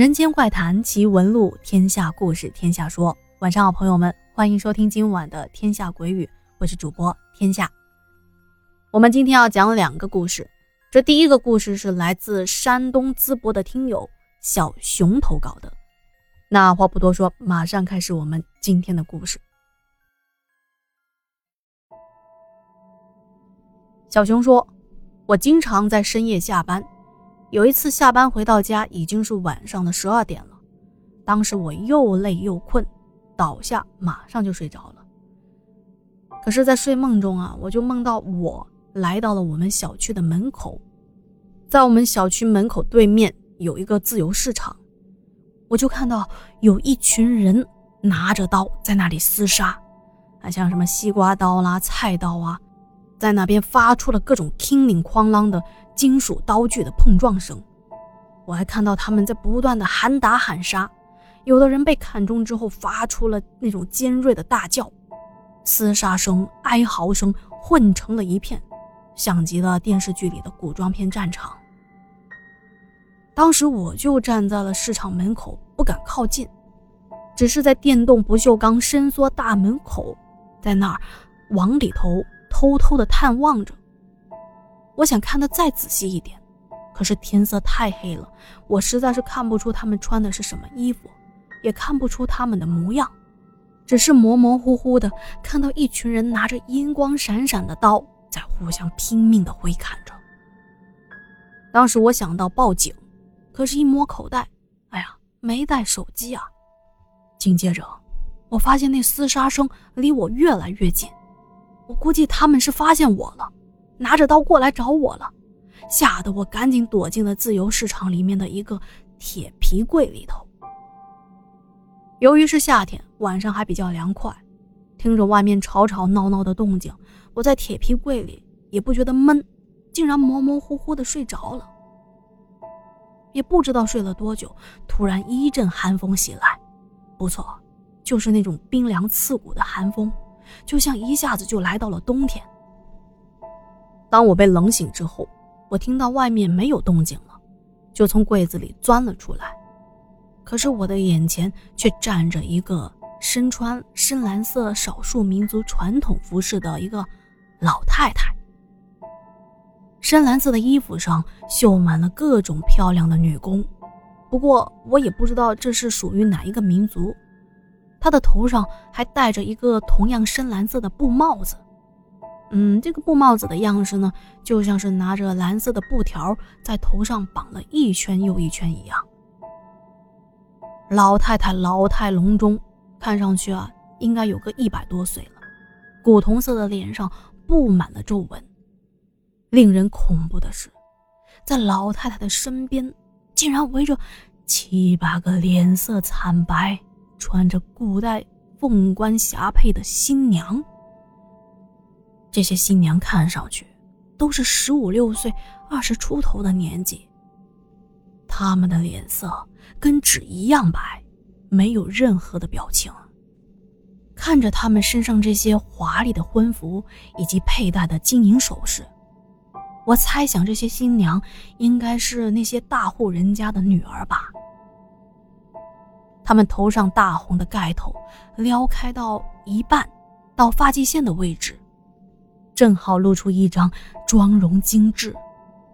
人间怪谈奇闻录，天下故事天下说。晚上好，朋友们，欢迎收听今晚的《天下鬼语》，我是主播天下。我们今天要讲两个故事，这第一个故事是来自山东淄博的听友小熊投稿的。那话不多说，马上开始我们今天的故事。小熊说：“我经常在深夜下班。”有一次下班回到家，已经是晚上的十二点了。当时我又累又困，倒下马上就睡着了。可是，在睡梦中啊，我就梦到我来到了我们小区的门口，在我们小区门口对面有一个自由市场，我就看到有一群人拿着刀在那里厮杀，啊，像什么西瓜刀啦、菜刀啊，在那边发出了各种叮铃哐啷的。金属刀具的碰撞声，我还看到他们在不断的喊打喊杀，有的人被砍中之后发出了那种尖锐的大叫，厮杀声、哀嚎声混成了一片，像极了电视剧里的古装片战场。当时我就站在了市场门口，不敢靠近，只是在电动不锈钢伸缩大门口，在那儿往里头偷偷的探望着。我想看得再仔细一点，可是天色太黑了，我实在是看不出他们穿的是什么衣服，也看不出他们的模样，只是模模糊糊的看到一群人拿着银光闪闪的刀在互相拼命的挥砍着。当时我想到报警，可是，一摸口袋，哎呀，没带手机啊！紧接着，我发现那厮杀声离我越来越近，我估计他们是发现我了。拿着刀过来找我了，吓得我赶紧躲进了自由市场里面的一个铁皮柜里头。由于是夏天，晚上还比较凉快，听着外面吵吵闹闹的动静，我在铁皮柜里也不觉得闷，竟然模模糊糊的睡着了。也不知道睡了多久，突然一阵寒风袭来，不错，就是那种冰凉刺骨的寒风，就像一下子就来到了冬天。当我被冷醒之后，我听到外面没有动静了，就从柜子里钻了出来。可是我的眼前却站着一个身穿深蓝色少数民族传统服饰的一个老太太。深蓝色的衣服上绣满了各种漂亮的女工，不过我也不知道这是属于哪一个民族。她的头上还戴着一个同样深蓝色的布帽子。嗯，这个布帽子的样式呢，就像是拿着蓝色的布条在头上绑了一圈又一圈一样。老太太老态龙钟，看上去啊，应该有个一百多岁了。古铜色的脸上布满了皱纹。令人恐怖的是，在老太太的身边，竟然围着七八个脸色惨白、穿着古代凤冠霞帔的新娘。这些新娘看上去都是十五六岁、二十出头的年纪，她们的脸色跟纸一样白，没有任何的表情。看着她们身上这些华丽的婚服以及佩戴的金银首饰，我猜想这些新娘应该是那些大户人家的女儿吧。她们头上大红的盖头撩开到一半，到发际线的位置。正好露出一张妆容精致，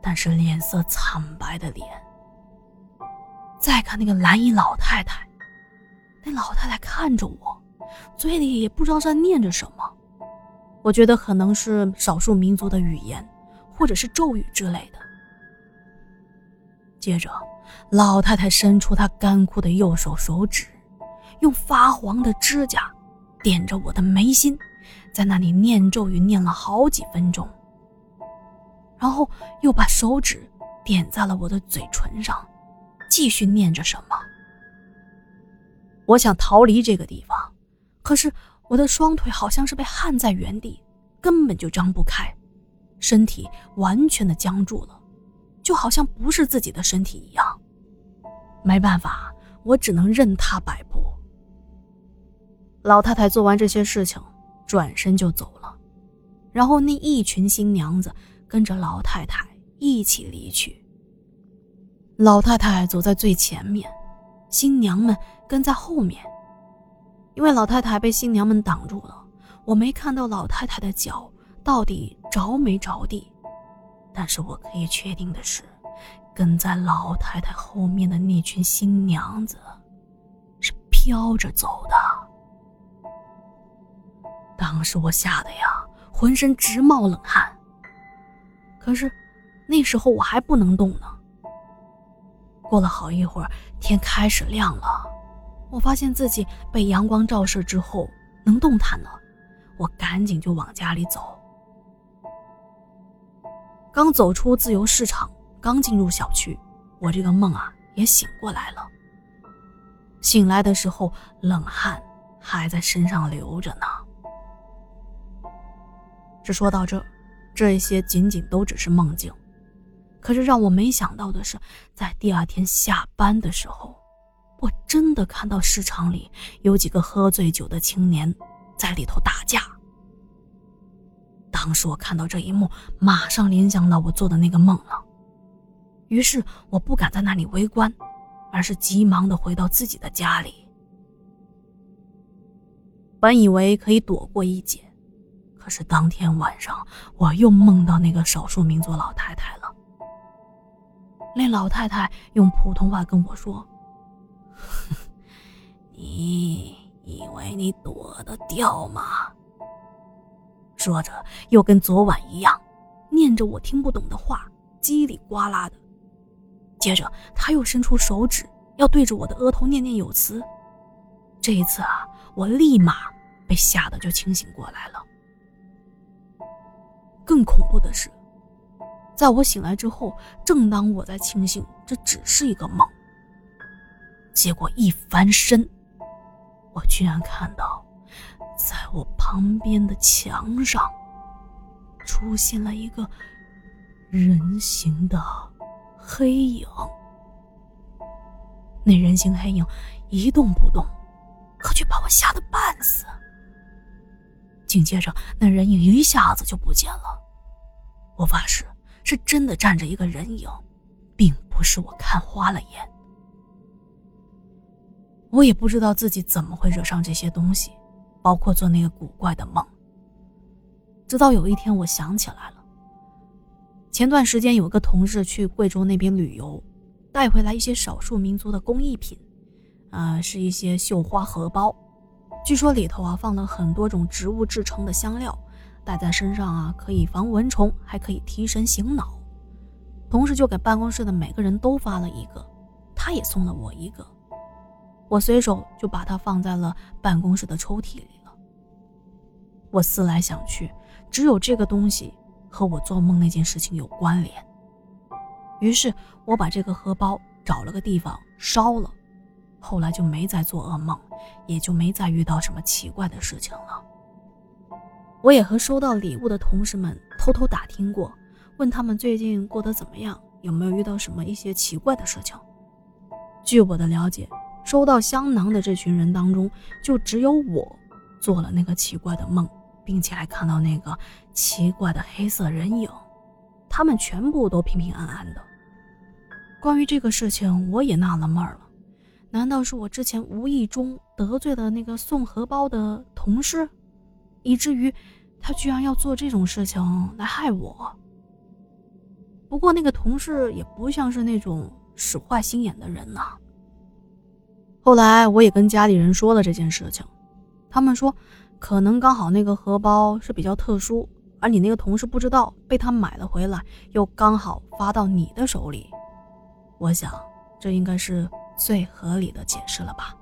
但是脸色惨白的脸。再看那个蓝衣老太太，那老太太看着我，嘴里也不知道在念着什么。我觉得可能是少数民族的语言，或者是咒语之类的。接着，老太太伸出她干枯的右手手指，用发黄的指甲点着我的眉心。在那里念咒语，念了好几分钟，然后又把手指点在了我的嘴唇上，继续念着什么。我想逃离这个地方，可是我的双腿好像是被焊在原地，根本就张不开，身体完全的僵住了，就好像不是自己的身体一样。没办法，我只能任他摆布。老太太做完这些事情。转身就走了，然后那一群新娘子跟着老太太一起离去。老太太走在最前面，新娘们跟在后面。因为老太太被新娘们挡住了，我没看到老太太的脚到底着没着地。但是我可以确定的是，跟在老太太后面的那群新娘子是飘着走的。当时我吓得呀，浑身直冒冷汗。可是那时候我还不能动呢。过了好一会儿，天开始亮了。我发现自己被阳光照射之后能动弹了，我赶紧就往家里走。刚走出自由市场，刚进入小区，我这个梦啊也醒过来了。醒来的时候，冷汗还在身上流着呢。这说到这，这些仅仅都只是梦境。可是让我没想到的是，在第二天下班的时候。我真的看到市场里有几个喝醉酒的青年在里头打架。当时我看到这一幕，马上联想到我做的那个梦了。于是我不敢在那里围观，而是急忙的回到自己的家里。本以为可以躲过一劫，可是当天晚上我又梦到那个少数民族老太太了。那老太太用普通话跟我说。你以为你躲得掉吗？说着，又跟昨晚一样，念着我听不懂的话，叽里呱啦的。接着，他又伸出手指，要对着我的额头念念有词。这一次啊，我立马被吓得就清醒过来了。更恐怖的是，在我醒来之后，正当我在庆幸这只是一个梦。结果一翻身，我居然看到，在我旁边的墙上，出现了一个人形的黑影。那人形黑影一动不动，可却把我吓得半死。紧接着，那人影一下子就不见了。我发誓，是真的站着一个人影，并不是我看花了眼。我也不知道自己怎么会惹上这些东西，包括做那个古怪的梦。直到有一天，我想起来了。前段时间有个同事去贵州那边旅游，带回来一些少数民族的工艺品，啊，是一些绣花荷包，据说里头啊放了很多种植物制成的香料，戴在身上啊可以防蚊虫，还可以提神醒脑。同事就给办公室的每个人都发了一个，他也送了我一个。我随手就把它放在了办公室的抽屉里了。我思来想去，只有这个东西和我做梦那件事情有关联。于是我把这个荷包找了个地方烧了，后来就没再做噩梦，也就没再遇到什么奇怪的事情了。我也和收到礼物的同事们偷偷打听过，问他们最近过得怎么样，有没有遇到什么一些奇怪的事情。据我的了解。收到香囊的这群人当中，就只有我做了那个奇怪的梦，并且还看到那个奇怪的黑色人影。他们全部都平平安安的。关于这个事情，我也纳了闷了：难道是我之前无意中得罪了那个送荷包的同事，以至于他居然要做这种事情来害我？不过那个同事也不像是那种使坏心眼的人呐。后来我也跟家里人说了这件事情，他们说，可能刚好那个荷包是比较特殊，而你那个同事不知道，被他买了回来，又刚好发到你的手里。我想，这应该是最合理的解释了吧。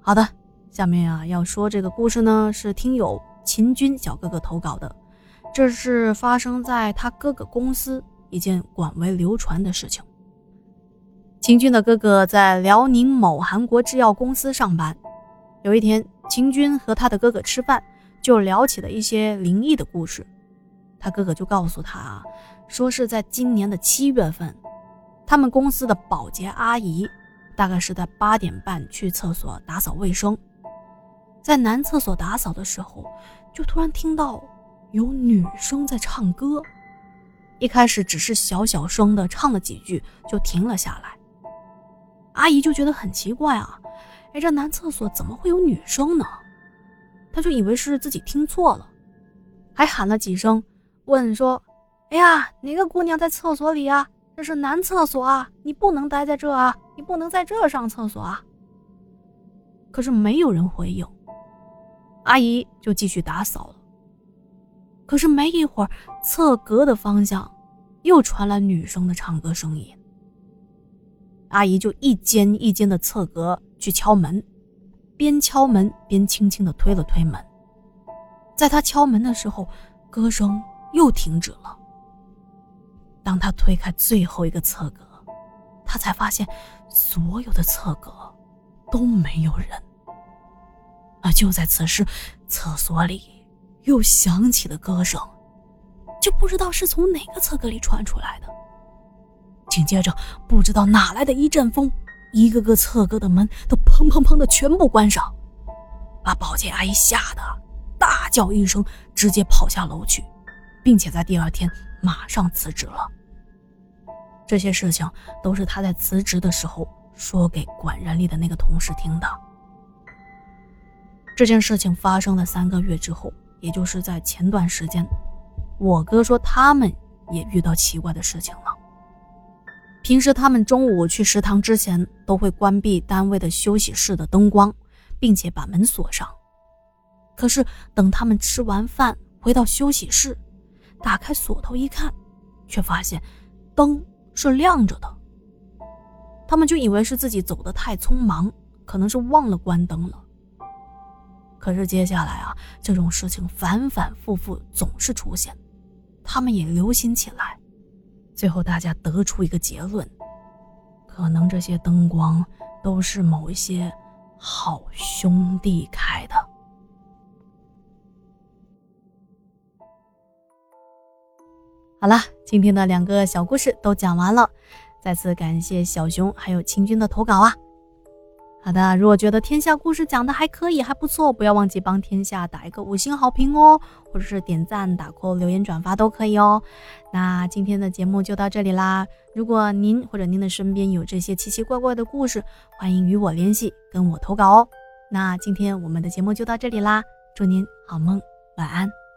好的，下面啊要说这个故事呢，是听友秦军小哥哥投稿的，这是发生在他哥哥公司一件广为流传的事情。秦军的哥哥在辽宁某韩国制药公司上班。有一天，秦军和他的哥哥吃饭，就聊起了一些灵异的故事。他哥哥就告诉他啊，说是在今年的七月份，他们公司的保洁阿姨，大概是在八点半去厕所打扫卫生，在男厕所打扫的时候，就突然听到有女生在唱歌。一开始只是小小声的唱了几句，就停了下来。阿姨就觉得很奇怪啊，哎，这男厕所怎么会有女生呢？她就以为是自己听错了，还喊了几声，问说：“哎呀，哪个姑娘在厕所里啊？这是男厕所啊，你不能待在这啊，你不能在这上厕所啊。”可是没有人回应，阿姨就继续打扫了。可是没一会儿，侧格的方向又传来女生的唱歌声音。阿姨就一间一间的侧格去敲门，边敲门边轻轻的推了推门。在她敲门的时候，歌声又停止了。当他推开最后一个侧格，他才发现所有的侧格都没有人。而就在此时，厕所里又响起了歌声，就不知道是从哪个侧格里传出来的。紧接着，不知道哪来的一阵风，一个个侧格的门都砰砰砰的全部关上，把保洁阿姨吓得大叫一声，直接跑下楼去，并且在第二天马上辞职了。这些事情都是他在辞职的时候说给管人力的那个同事听的。这件事情发生了三个月之后，也就是在前段时间，我哥说他们也遇到奇怪的事情了。平时他们中午去食堂之前都会关闭单位的休息室的灯光，并且把门锁上。可是等他们吃完饭回到休息室，打开锁头一看，却发现灯是亮着的。他们就以为是自己走得太匆忙，可能是忘了关灯了。可是接下来啊，这种事情反反复复总是出现，他们也留心起来。最后，大家得出一个结论：可能这些灯光都是某一些好兄弟开的。好了，今天的两个小故事都讲完了，再次感谢小熊还有清君的投稿啊。好的，如果觉得天下故事讲的还可以，还不错，不要忘记帮天下打一个五星好评哦，或者是点赞、打 call、留言、转发都可以哦。那今天的节目就到这里啦。如果您或者您的身边有这些奇奇怪怪的故事，欢迎与我联系，跟我投稿哦。那今天我们的节目就到这里啦，祝您好梦，晚安。